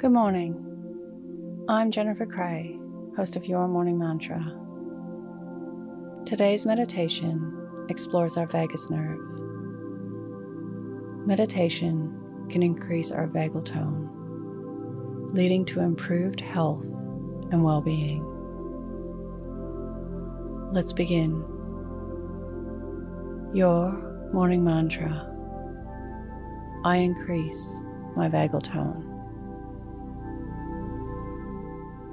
Good morning. I'm Jennifer Cray, host of Your Morning Mantra. Today's meditation explores our vagus nerve. Meditation can increase our vagal tone, leading to improved health and well being. Let's begin. Your morning mantra I increase my vagal tone.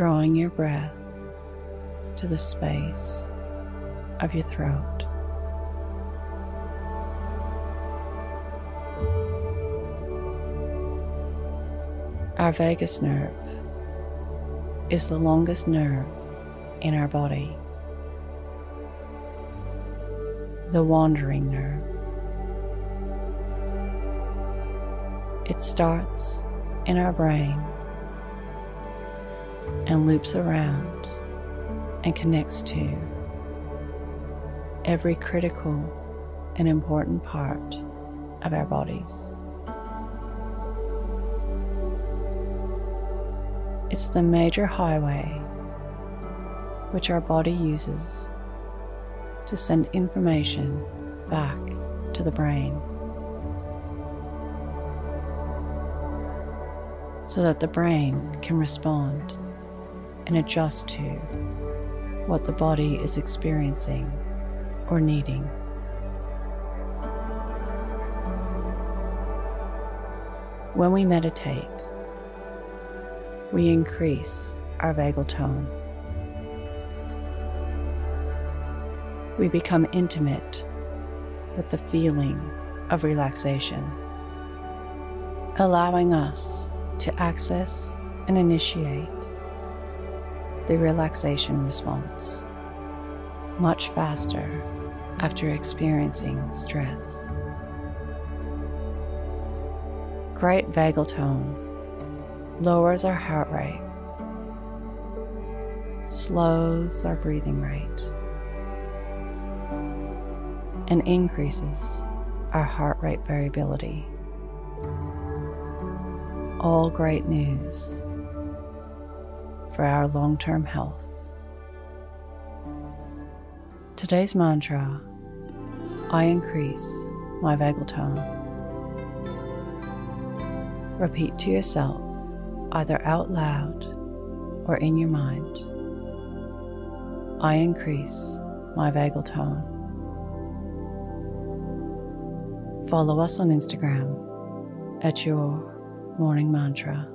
Drawing your breath to the space of your throat. Our vagus nerve is the longest nerve in our body. The wandering nerve. It starts in our brain and loops around and connects to every critical and important part of our bodies. It's the major highway which our body uses to send information back to the brain so that the brain can respond and adjust to what the body is experiencing or needing. When we meditate, we increase our vagal tone. we become intimate with the feeling of relaxation, allowing us to access and initiate the relaxation response much faster after experiencing stress. Great vagal tone lowers our heart rate, slows our breathing rate and increases our heart rate variability. All great news for our long term health. Today's mantra I increase my vagal tone. Repeat to yourself, either out loud or in your mind. I increase my vagal tone. Follow us on Instagram at Your Morning Mantra.